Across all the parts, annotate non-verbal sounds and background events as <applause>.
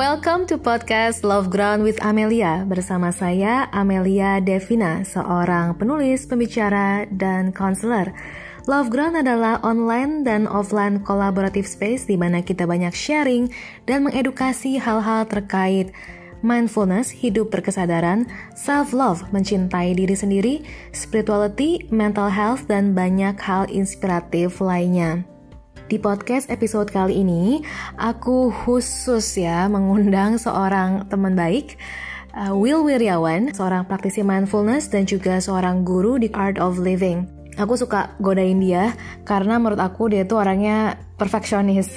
welcome to podcast Love Ground with Amelia Bersama saya Amelia Devina Seorang penulis, pembicara, dan konselor Love Ground adalah online dan offline collaborative space di mana kita banyak sharing dan mengedukasi hal-hal terkait mindfulness, hidup berkesadaran, self-love, mencintai diri sendiri, spirituality, mental health, dan banyak hal inspiratif lainnya. Di podcast episode kali ini, aku khusus ya mengundang seorang teman baik, uh, Will Wiryawan, seorang praktisi mindfulness dan juga seorang guru di Art of Living. Aku suka godain dia karena menurut aku dia tuh orangnya perfeksionis.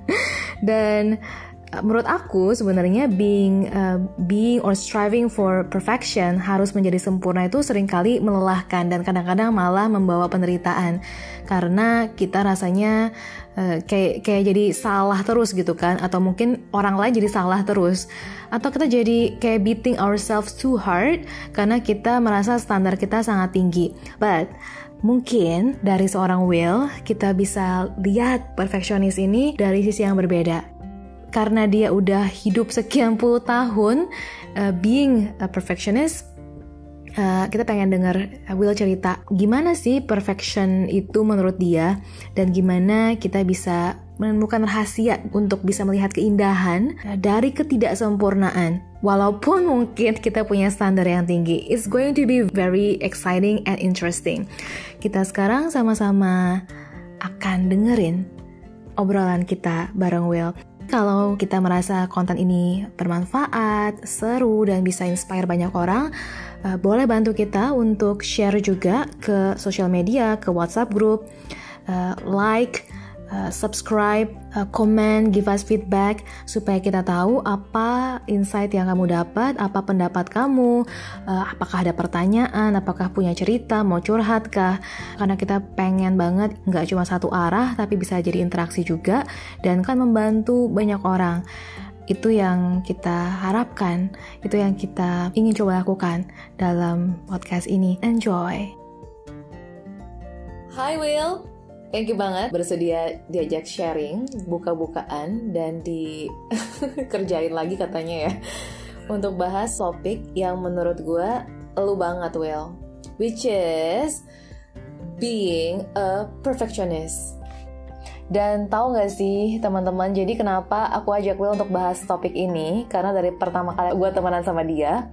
<laughs> dan menurut aku sebenarnya being uh, being or striving for perfection harus menjadi sempurna itu sering kali melelahkan dan kadang-kadang malah membawa penderitaan. Karena kita rasanya uh, kayak kayak jadi salah terus gitu kan atau mungkin orang lain jadi salah terus. Atau kita jadi kayak beating ourselves too hard karena kita merasa standar kita sangat tinggi. But Mungkin dari seorang Will kita bisa lihat perfeksionis ini dari sisi yang berbeda karena dia udah hidup sekian puluh tahun uh, being a perfectionist uh, kita pengen denger Will cerita gimana sih perfection itu menurut dia dan gimana kita bisa menemukan rahasia untuk bisa melihat keindahan dari ketidaksempurnaan. Walaupun mungkin kita punya standar yang tinggi, it's going to be very exciting and interesting. Kita sekarang sama-sama akan dengerin obrolan kita bareng Will. Kalau kita merasa konten ini bermanfaat, seru, dan bisa inspire banyak orang, uh, boleh bantu kita untuk share juga ke sosial media, ke WhatsApp group, uh, like, uh, subscribe, uh, comment, give us feedback supaya kita tahu apa insight yang kamu dapat, apa pendapat kamu, uh, apakah ada pertanyaan, apakah punya cerita, mau curhat kah? Karena kita pengen banget nggak cuma satu arah tapi bisa jadi interaksi juga dan kan membantu banyak orang. Itu yang kita harapkan, itu yang kita ingin coba lakukan dalam podcast ini. Enjoy. Hi Will. Thank you banget bersedia diajak sharing, buka-bukaan, dan dikerjain <laughs> lagi katanya ya. Untuk bahas topik yang menurut gue lu banget, Will. Which is being a perfectionist. Dan tahu gak sih teman-teman, jadi kenapa aku ajak Will untuk bahas topik ini? Karena dari pertama kali gue temenan sama dia,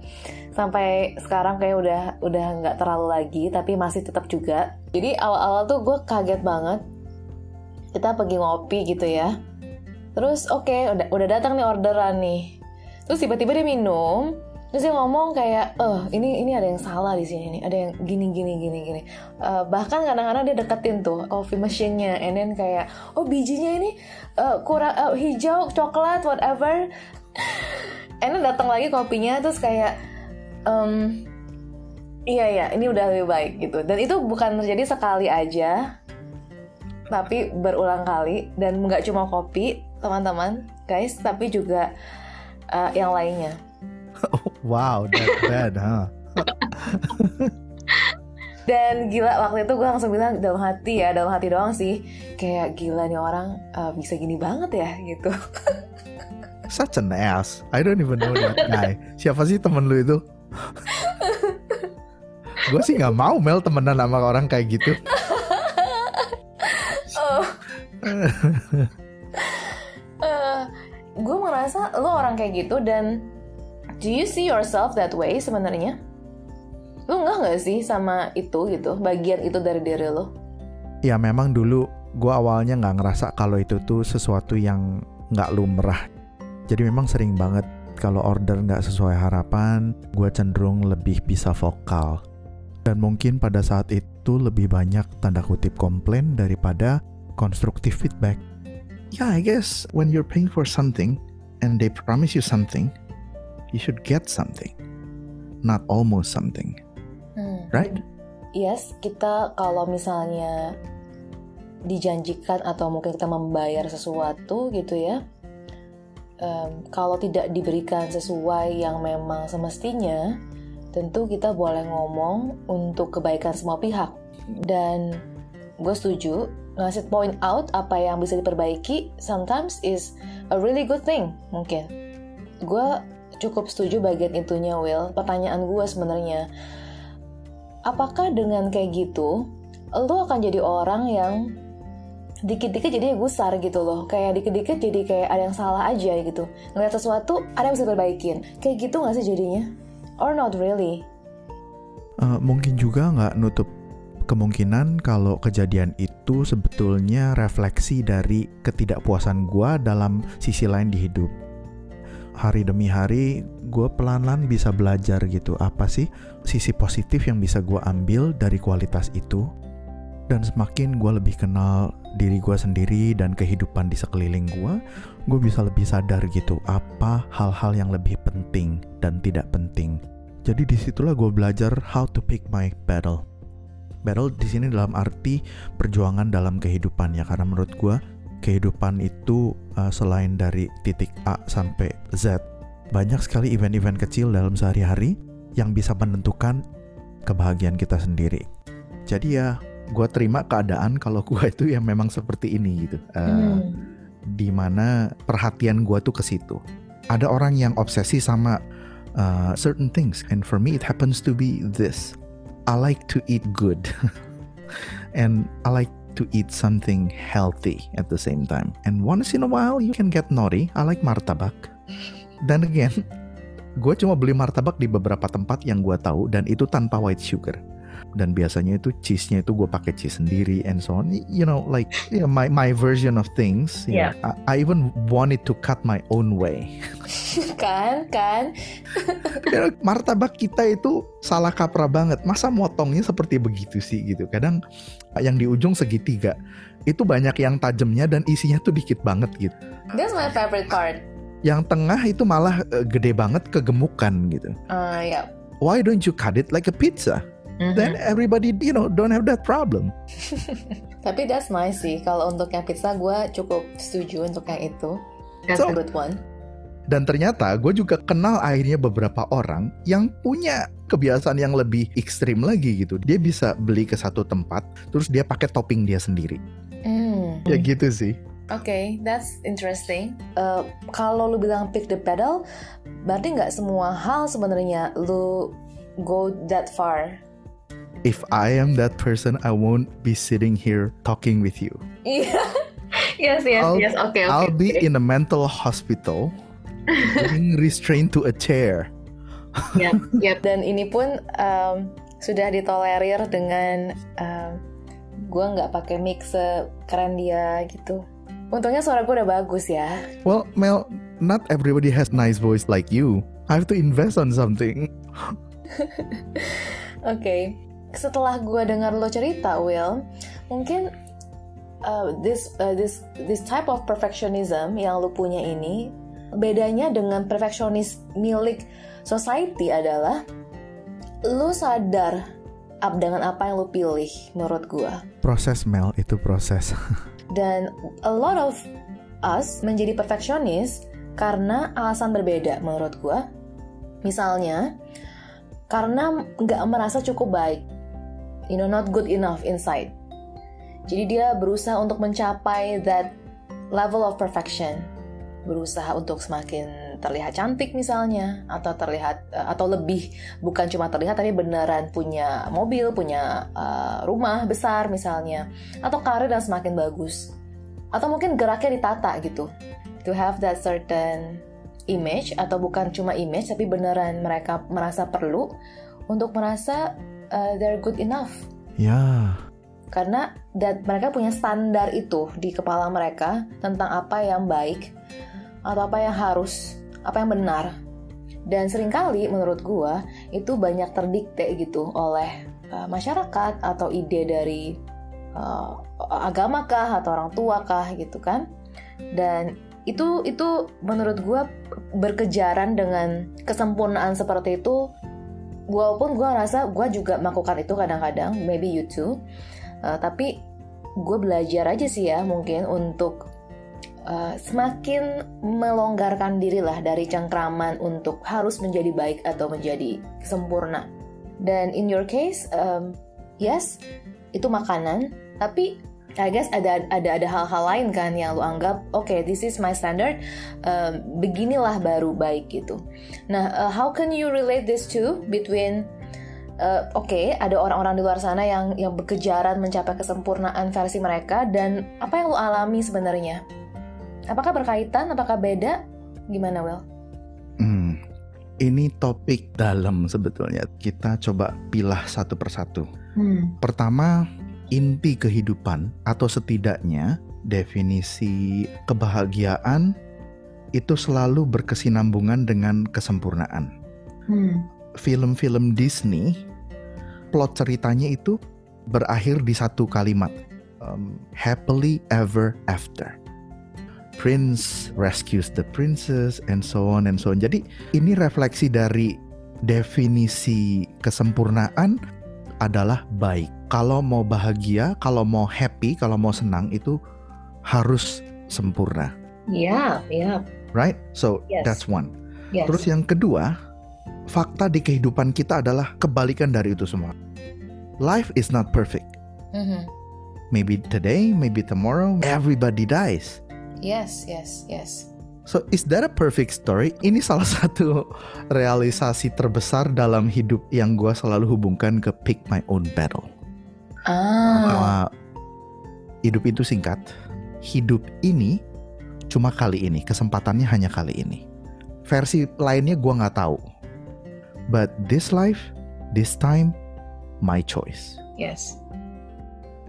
sampai sekarang kayak udah udah nggak terlalu lagi, tapi masih tetap juga. Jadi awal-awal tuh gue kaget banget. Kita pergi ngopi gitu ya. Terus oke, okay, udah udah datang nih orderan nih. Terus tiba-tiba dia minum, terus dia ngomong kayak eh ini ini ada yang salah di sini nih ada yang gini gini gini gini. Uh, bahkan kadang-kadang dia deketin tuh coffee machine-nya and then kayak oh bijinya ini uh, kurang uh, hijau coklat whatever. <laughs> And then datang lagi kopinya terus kayak um, iya iya ini udah lebih baik gitu. Dan itu bukan terjadi sekali aja tapi berulang kali dan nggak cuma kopi teman-teman guys tapi juga uh, yang lainnya <laughs> wow, that bad, huh? <laughs> Dan gila waktu itu gue langsung bilang dalam hati ya, dalam hati doang sih. Kayak gila nih orang uh, bisa gini banget ya gitu. <laughs> Such an ass. I don't even know that guy. Siapa sih temen lu itu? gue sih nggak mau Mel temenan sama orang kayak gitu. oh. uh, gue merasa lo orang kayak gitu dan Do you see yourself that way sebenarnya? Lu nggak nggak sih sama itu gitu, bagian itu dari diri lo? Ya memang dulu gue awalnya nggak ngerasa kalau itu tuh sesuatu yang nggak lumrah. Jadi memang sering banget kalau order nggak sesuai harapan, gue cenderung lebih bisa vokal. Dan mungkin pada saat itu lebih banyak tanda kutip komplain daripada konstruktif feedback. Yeah, I guess when you're paying for something and they promise you something, you should get something, not almost something. Hmm. Right? Yes, kita kalau misalnya dijanjikan atau mungkin kita membayar sesuatu gitu ya, um, kalau tidak diberikan sesuai yang memang semestinya, tentu kita boleh ngomong untuk kebaikan semua pihak. Dan gue setuju ngasih point out apa yang bisa diperbaiki sometimes is a really good thing mungkin gue cukup setuju bagian itunya Will. Pertanyaan gue sebenarnya apakah dengan kayak gitu lo akan jadi orang yang dikit-dikit jadi gusar gitu loh? Kayak dikit-dikit jadi kayak ada yang salah aja gitu. Ngeliat sesuatu ada yang bisa perbaikin kayak gitu gak sih jadinya? Or not really? Uh, mungkin juga nggak nutup kemungkinan kalau kejadian itu sebetulnya refleksi dari ketidakpuasan gue dalam sisi lain di hidup hari demi hari gue pelan-pelan bisa belajar gitu apa sih sisi positif yang bisa gue ambil dari kualitas itu dan semakin gue lebih kenal diri gue sendiri dan kehidupan di sekeliling gue, gue bisa lebih sadar gitu apa hal-hal yang lebih penting dan tidak penting. Jadi di situlah gue belajar how to pick my battle. Battle di sini dalam arti perjuangan dalam kehidupan ya karena menurut gue kehidupan itu uh, selain dari titik A sampai Z banyak sekali event-event kecil dalam sehari-hari yang bisa menentukan kebahagiaan kita sendiri. Jadi ya gue terima keadaan kalau gue itu yang memang seperti ini gitu. Uh, hmm. Di mana perhatian gue tuh ke situ. Ada orang yang obsesi sama uh, certain things, and for me it happens to be this. I like to eat good, <laughs> and I like to eat something healthy at the same time. And once in a while you can get naughty. I like martabak. Dan again, <laughs> gue cuma beli martabak di beberapa tempat yang gue tahu dan itu tanpa white sugar dan biasanya itu cheese-nya itu gue pakai cheese sendiri and so on. You know like you know, my my version of things yeah. Know, I, I even wanted to cut my own way. <laughs> Kan kan. <laughs> Ya, martabak kita itu salah kaprah banget. Masa motongnya seperti begitu sih gitu. Kadang yang di ujung segitiga itu banyak yang tajamnya dan isinya tuh dikit banget gitu. That's my favorite part. Yang tengah itu malah uh, gede banget kegemukan gitu. Uh, yeah. why don't you cut it like a pizza mm-hmm. then everybody you know don't have that problem. <laughs> Tapi that's nice sih. Kalau untuk yang pizza gue cukup setuju untuk yang itu. That's so, a good one. Dan ternyata gue juga kenal akhirnya beberapa orang yang punya kebiasaan yang lebih ekstrim lagi gitu. Dia bisa beli ke satu tempat, terus dia pakai topping dia sendiri. Mm. Ya gitu sih. Oke, okay, that's interesting. Uh, kalau lu bilang pick the pedal, berarti nggak semua hal sebenarnya lu go that far if I am that person, I won't be sitting here talking with you. yes, yes, I'll, yes. Okay, okay. I'll be in a mental hospital, being restrained to a chair. yep, yep. Dan ini pun um, sudah ditolerir dengan um, gue nggak pakai mix keren dia gitu. Untungnya suara gue udah bagus ya. Well, Mel, not everybody has nice voice like you. I have to invest on something. Oke, <laughs> okay setelah gue dengar lo cerita Will mungkin uh, this uh, this this type of perfectionism yang lo punya ini bedanya dengan perfeksionis milik society adalah lo sadar up dengan apa yang lo pilih menurut gue proses Mel itu proses. <laughs> Dan a lot of us menjadi perfeksionis karena alasan berbeda menurut gue misalnya karena nggak merasa cukup baik you know not good enough inside. Jadi dia berusaha untuk mencapai that level of perfection. Berusaha untuk semakin terlihat cantik misalnya atau terlihat uh, atau lebih bukan cuma terlihat tapi beneran punya mobil, punya uh, rumah besar misalnya atau karir yang semakin bagus. Atau mungkin geraknya ditata gitu. To have that certain image atau bukan cuma image tapi beneran mereka merasa perlu untuk merasa uh, they're good enough. Ya. Karena that mereka punya standar itu di kepala mereka tentang apa yang baik atau apa yang harus, apa yang benar. Dan sering kali menurut gua itu banyak terdikte gitu oleh uh, masyarakat atau ide dari uh, agama kah atau orang tua kah gitu kan. Dan itu itu menurut gua berkejaran dengan kesempurnaan seperti itu walaupun gue rasa gue juga melakukan itu kadang-kadang maybe you too. Uh, tapi gue belajar aja sih ya mungkin untuk uh, semakin melonggarkan diri lah dari cengkraman untuk harus menjadi baik atau menjadi sempurna. Dan in your case um, yes itu makanan tapi I guess ada ada ada hal-hal lain kan yang lu anggap oke okay, this is my standard um, beginilah baru baik gitu. Nah uh, how can you relate this to between uh, oke okay, ada orang-orang di luar sana yang yang berkejaran mencapai kesempurnaan versi mereka dan apa yang lu alami sebenarnya? Apakah berkaitan? Apakah beda? Gimana Will? Hmm, ini topik dalam sebetulnya. Kita coba pilah satu persatu. Hmm. Pertama inti kehidupan atau setidaknya definisi kebahagiaan itu selalu berkesinambungan dengan kesempurnaan. Hmm. Film-film Disney plot ceritanya itu berakhir di satu kalimat um, happily ever after. Prince rescues the princess and so on and so on. Jadi ini refleksi dari definisi kesempurnaan adalah baik. Kalau mau bahagia, kalau mau happy, kalau mau senang itu harus sempurna. Ya, yeah, ya. Yeah. Right? So yes. that's one. Yes. Terus yang kedua, fakta di kehidupan kita adalah kebalikan dari itu semua. Life is not perfect. Mm -hmm. Maybe today, maybe tomorrow, everybody dies. Yes, yes, yes. So is that a perfect story? Ini salah satu realisasi terbesar dalam hidup yang gue selalu hubungkan ke pick my own battle. Ah. Uh, hidup itu singkat. Hidup ini cuma kali ini. Kesempatannya hanya kali ini. Versi lainnya gue nggak tahu. But this life, this time, my choice. Yes.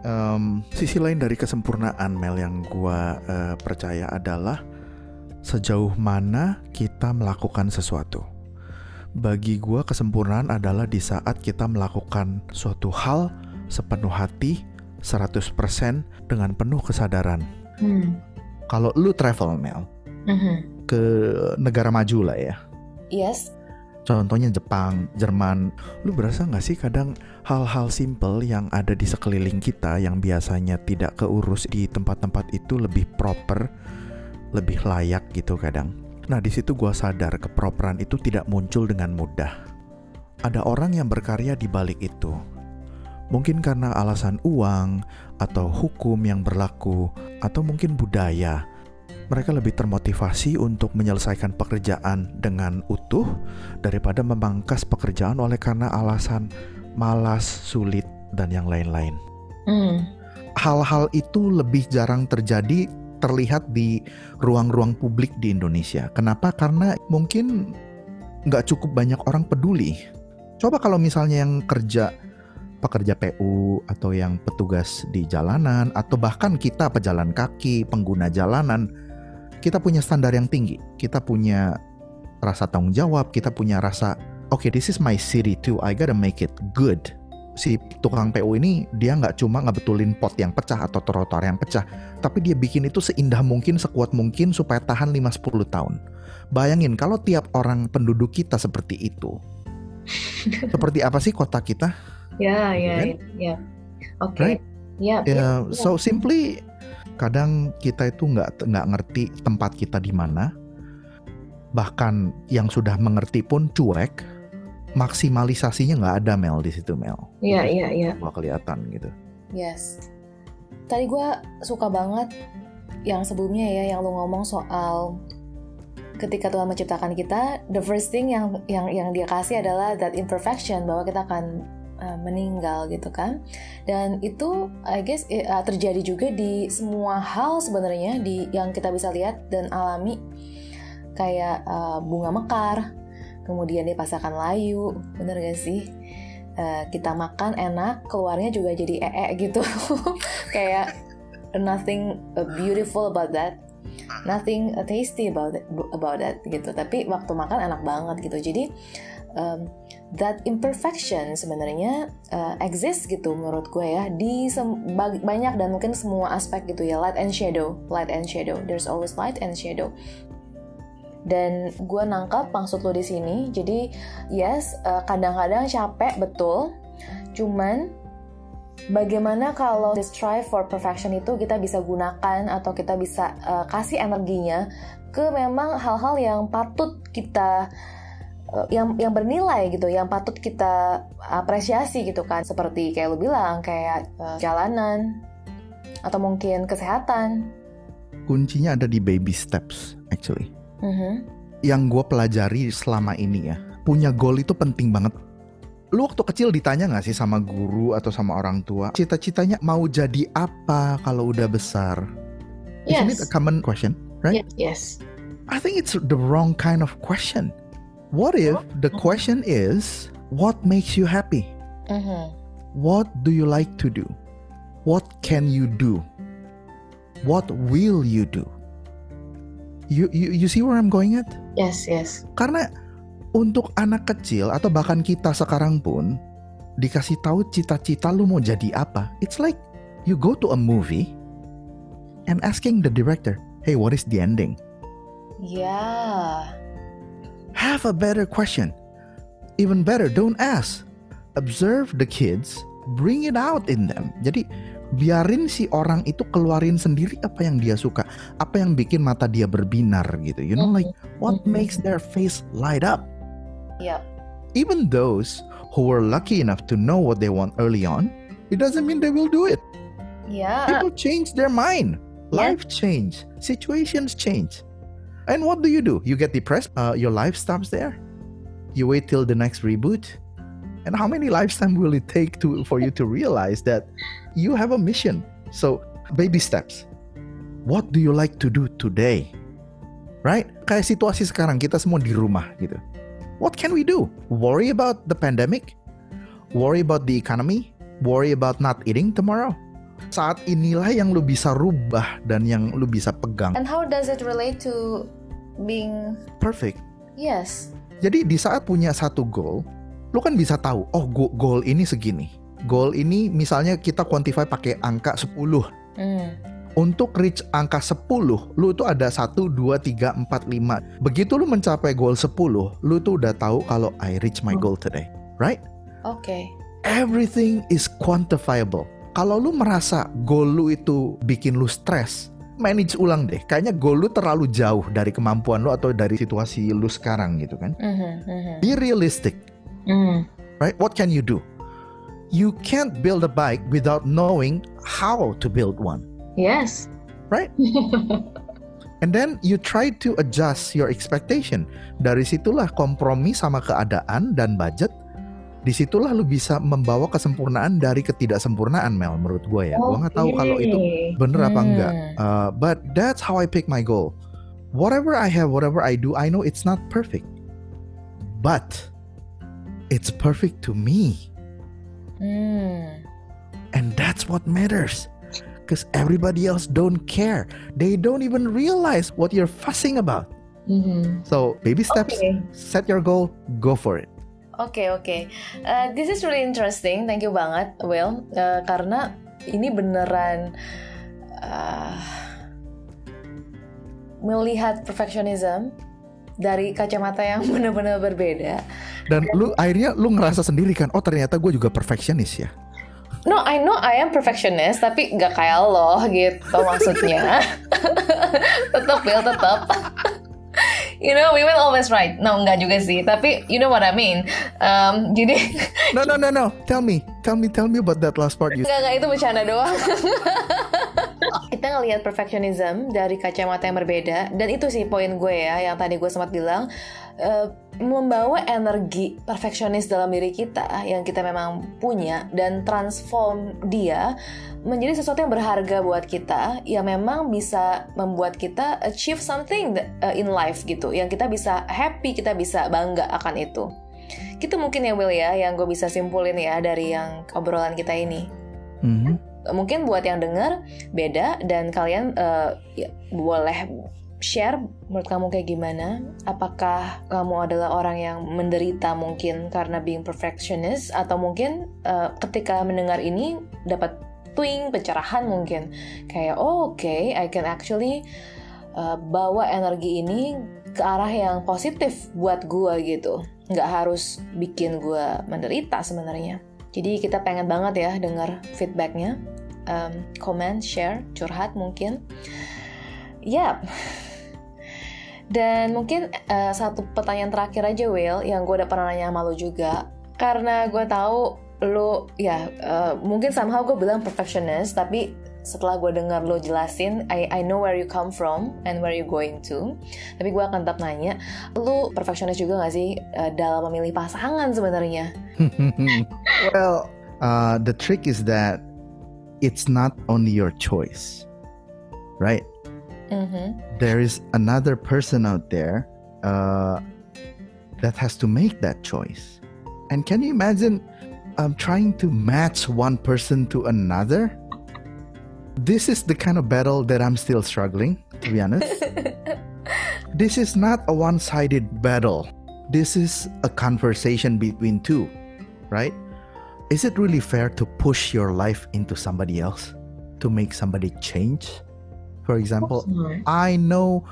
Um, sisi lain dari kesempurnaan Mel yang gue uh, percaya adalah sejauh mana kita melakukan sesuatu. Bagi gue kesempurnaan adalah di saat kita melakukan suatu hal sepenuh hati, 100% dengan penuh kesadaran. Hmm. Kalau lu travel Mel, mm-hmm. ke negara maju lah ya. Yes. Contohnya Jepang, Jerman. Lu berasa nggak sih kadang hal-hal simple yang ada di sekeliling kita yang biasanya tidak keurus di tempat-tempat itu lebih proper, lebih layak gitu kadang. Nah di situ gue sadar keproperan itu tidak muncul dengan mudah. Ada orang yang berkarya di balik itu. Mungkin karena alasan uang atau hukum yang berlaku atau mungkin budaya. Mereka lebih termotivasi untuk menyelesaikan pekerjaan dengan utuh daripada memangkas pekerjaan oleh karena alasan malas, sulit, dan yang lain-lain. Hmm. Hal-hal itu lebih jarang terjadi terlihat di ruang-ruang publik di Indonesia. Kenapa? Karena mungkin nggak cukup banyak orang peduli. Coba kalau misalnya yang kerja pekerja PU atau yang petugas di jalanan atau bahkan kita pejalan kaki, pengguna jalanan, kita punya standar yang tinggi. Kita punya rasa tanggung jawab, kita punya rasa oke okay, this is my city too, I gotta make it good si tukang PU ini dia nggak cuma ngebetulin pot yang pecah atau trotoar yang pecah, tapi dia bikin itu seindah mungkin, sekuat mungkin supaya tahan 5-10 tahun. Bayangin kalau tiap orang penduduk kita seperti itu. <laughs> seperti apa sih kota kita? Ya, ya, kan? ya. Oke. Okay. Ya, ya, ya. So simply kadang kita itu nggak nggak ngerti tempat kita di mana. Bahkan yang sudah mengerti pun cuek maksimalisasinya nggak ada Mel di situ Mel. Iya iya iya. Gak kelihatan gitu. Yes. Tadi gue suka banget yang sebelumnya ya yang lu ngomong soal ketika Tuhan menciptakan kita, the first thing yang yang yang dia kasih adalah that imperfection bahwa kita akan uh, meninggal gitu kan. Dan itu I guess uh, terjadi juga di semua hal sebenarnya di yang kita bisa lihat dan alami kayak uh, bunga mekar, kemudian dipasangkan layu, bener gak sih? Uh, kita makan enak, keluarnya juga jadi ee gitu, <laughs> kayak nothing beautiful about that, nothing tasty about that, about that gitu. Tapi waktu makan enak banget gitu. Jadi um, that imperfection sebenarnya uh, exist gitu menurut gue ya di banyak dan mungkin semua aspek gitu ya light and shadow light and shadow. There's always light and shadow. Dan gue nangkap maksud lo di sini jadi yes eh, kadang-kadang capek betul. Cuman bagaimana kalau this strive for perfection itu kita bisa gunakan atau kita bisa uh, kasih energinya ke memang hal-hal yang patut kita uh, yang yang bernilai gitu, yang patut kita apresiasi gitu kan, seperti kayak lo bilang kayak uh, jalanan, atau mungkin kesehatan. Kuncinya ada di baby steps, actually. Mhm. Yang gue pelajari selama ini ya, punya goal itu penting banget. Lu waktu kecil ditanya gak sih sama guru atau sama orang tua, cita-citanya mau jadi apa kalau udah besar? Isn't it a Yes. common question, right? Yes, yes. I think it's the wrong kind of question. What if the question is, what makes you happy? Mhm. What do you like to do? What can you do? What will you do? You, you, you see where I'm going at? Yes, yes. Karena untuk anak kecil atau bahkan kita sekarang pun dikasih tahu cita-cita lu mau jadi apa. It's like you go to a movie and asking the director, "Hey, what is the ending?" Ya. Have a better question. Even better, don't ask. Observe the kids, bring it out in them. Jadi biarin si orang itu keluarin sendiri apa yang dia suka, apa yang bikin mata dia berbinar gitu. You know, like what Mhm. makes their face light up. Yap. Even those who were lucky enough to know what they want early on, it doesn't mean they will do it. Ya. People change their mind. Yeah. Life change. Situations change. And what do you do? You get depressed. Uh, your life stops there. You wait till the next reboot. And how many lifetime will it take to for you to realize that you have a mission? So baby steps. What do you like to do today? Right? Kayak situasi sekarang kita semua di rumah gitu. What can we do? Worry about the pandemic? Worry about the economy? Worry about not eating tomorrow? Saat inilah yang lu bisa rubah dan yang lu bisa pegang. And how does it relate to being Perfect. yes? Jadi di saat punya satu goal, lu kan bisa tahu, oh go- goal ini segini. Goal ini misalnya kita quantify pakai angka 10. Hmm. Untuk reach angka 10, lu tuh ada 1, 2, 3, 4, 5. Begitu lu mencapai goal 10, lu tuh udah tahu kalau I reach my goal today. Right? Oke. Everything is quantifiable. Kalau lu merasa goal lu itu bikin lu stres, manage ulang deh. Kayaknya goal lu terlalu jauh dari kemampuan lu atau dari situasi lu sekarang gitu kan. Mhm, mhm. Be realistic. Hmm. right? What can you do? You can't build a bike without knowing how to build one, Yes. right? <laughs> And then you try to adjust your expectation. Dari situlah kompromi sama keadaan dan budget. Di situlah lu bisa membawa kesempurnaan dari ketidaksempurnaan Mel menurut gue ya. Gue nggak tahu kalau itu bener apa enggak. Hmm. Uh, but that's how I pick my goal. Whatever I have, whatever I do, I know it's not perfect. But it's perfect to me. Hmm. And that's what matters. Because everybody else don't care. They don't even realize what you're fussing about. Mhm. So, baby steps, Oke. set your goal, go for it. Oke oke, Uh, this is really interesting. Thank you banget, Will. Uh, karena ini beneran uh, melihat perfectionism dari kacamata yang <laughs> benar-benar berbeda. Dan lu akhirnya lu ngerasa sendiri kan, oh ternyata gue juga perfectionist ya. No, I know I am perfectionist, tapi nggak kayak lo gitu maksudnya. <laughs> tetap Will, tetap. <laughs> You know, we will always right. No, nggak juga sih. Tapi you know what I mean. Um, jadi <laughs> No, no, no, no. Tell me, tell me, tell me about that last part you. Enggak, enggak, itu bercanda doang. <laughs> Kita ngelihat perfectionism dari kacamata yang berbeda dan itu sih poin gue ya yang tadi gue sempat bilang eh, membawa energi perfeksionis dalam diri kita yang kita memang punya dan transform dia menjadi sesuatu yang berharga buat kita yang memang bisa membuat kita achieve something uh, in life gitu yang kita bisa happy kita bisa bangga akan itu gitu mungkin ya Will ya yang gue bisa simpulin ya dari yang obrolan kita ini Mhm. mungkin buat yang dengar beda dan kalian eh, ya, boleh share menurut kamu kayak gimana? Apakah kamu adalah orang yang menderita mungkin karena being perfectionist? Atau mungkin eh, ketika mendengar ini dapat twing pencerahan mungkin. Kayak oh, oke I can actually eh, bawa energi ini ke arah yang positif buat gua gitu. Nggak harus bikin gua menderita sebenarnya. Jadi kita pengen banget ya dengar feedbacknya. Um, comment, share, curhat mungkin. Yap. Dan mungkin uh, satu pertanyaan terakhir aja Will yang gue udah pernah nanya sama lo juga. Karena gue tahu lo ya uh, mungkin somehow gue bilang perfectionist tapi setelah gue dengar lo jelasin I I know where you come from and where you going to. Tapi gue akan tetap nanya lo perfeksionis juga gak sih uh, dalam memilih pasangan sebenarnya? <laughs> Well uh, the trick is that it's not only your choice right mm-hmm. there is another person out there uh, that has to make that choice and can you imagine um, trying to match one person to another. This is the kind of battle that I'm still struggling, to be honest. <laughs> this is not a one sided battle. This is a conversation between two, right? Is it really fair to push your life into somebody else to make somebody change? For example, I know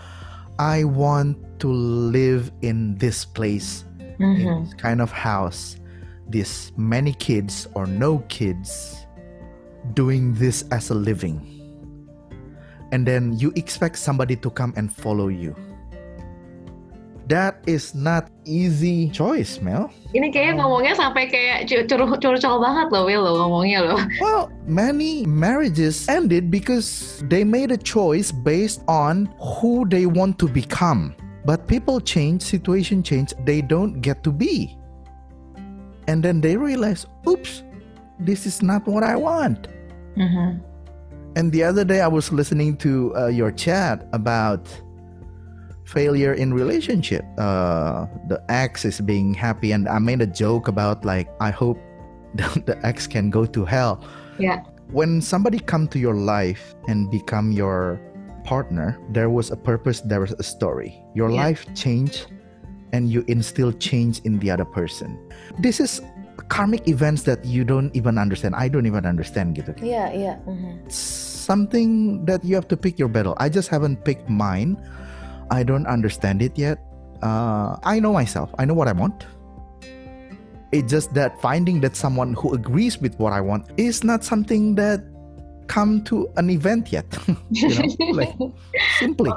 I want to live in this place, mm-hmm. in this kind of house. This many kids or no kids doing this as a living. And then you expect somebody to come and follow you that is not easy choice, Mel. Ini kayak ngomongnya sampai kayak curcol banget loh, Will, lo ngomongnya loh. <laughs> Well, many marriages ended because they made a choice based on who they want to become. But people change, situation change, they don't get to be and then they realize, oops, this is not what I want. Mm-hmm. And the other day, I was listening to uh, your chat about failure in relationship. Uh, the ex is being happy, and I made a joke about like, I hope <laughs> the, the ex can go to hell. Yeah. When somebody come to your life and become your partner, there was a purpose, there was a story. Your yeah. life changed and you instill change in the other person. This is karmic events that you don't even understand. I don't even understand gitu. Yeah, yeah. Mm-hmm. Something that you have to pick your battle. I just haven't picked mine. I don't understand it yet. Uh, I know myself. I know what I want. It's just that finding that someone who agrees with what I want is not something that come to an event yet. <laughs> you know, like <laughs> simply.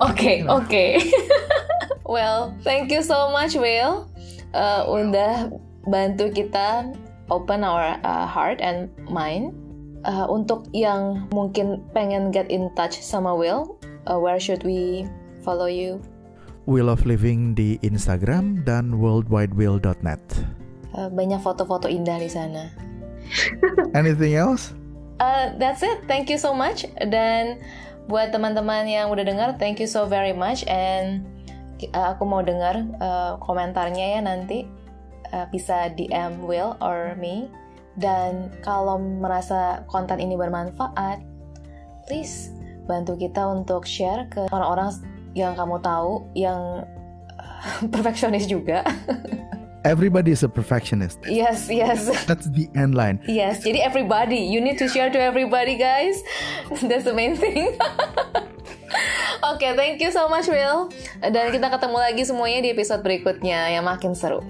Okay, okay. <laughs> well, thank you so much, Will. Uh, udah bantu kita open our uh, heart and mind. Uh, untuk yang mungkin pengen get in touch sama Will, uh, where should we follow you? Will of Living di Instagram dan worldwidewill.net. Uh, banyak foto-foto indah di sana. <laughs> Anything else? Uh, that's it. Thank you so much. Dan buat teman-teman yang udah dengar, thank you so very much. And uh, aku mau dengar uh, komentarnya ya nanti uh, bisa DM Will or me dan kalau merasa konten ini bermanfaat please bantu kita untuk share ke orang-orang yang kamu tahu yang <laughs> perfeksionis juga Everybody is a perfectionist. Yes, yes. That's the end line. Yes, jadi everybody, you need to share to everybody, guys. That's the main thing. Oke, <laughs> okay, thank you so much Will. Dan kita ketemu lagi semuanya di episode berikutnya yang makin seru.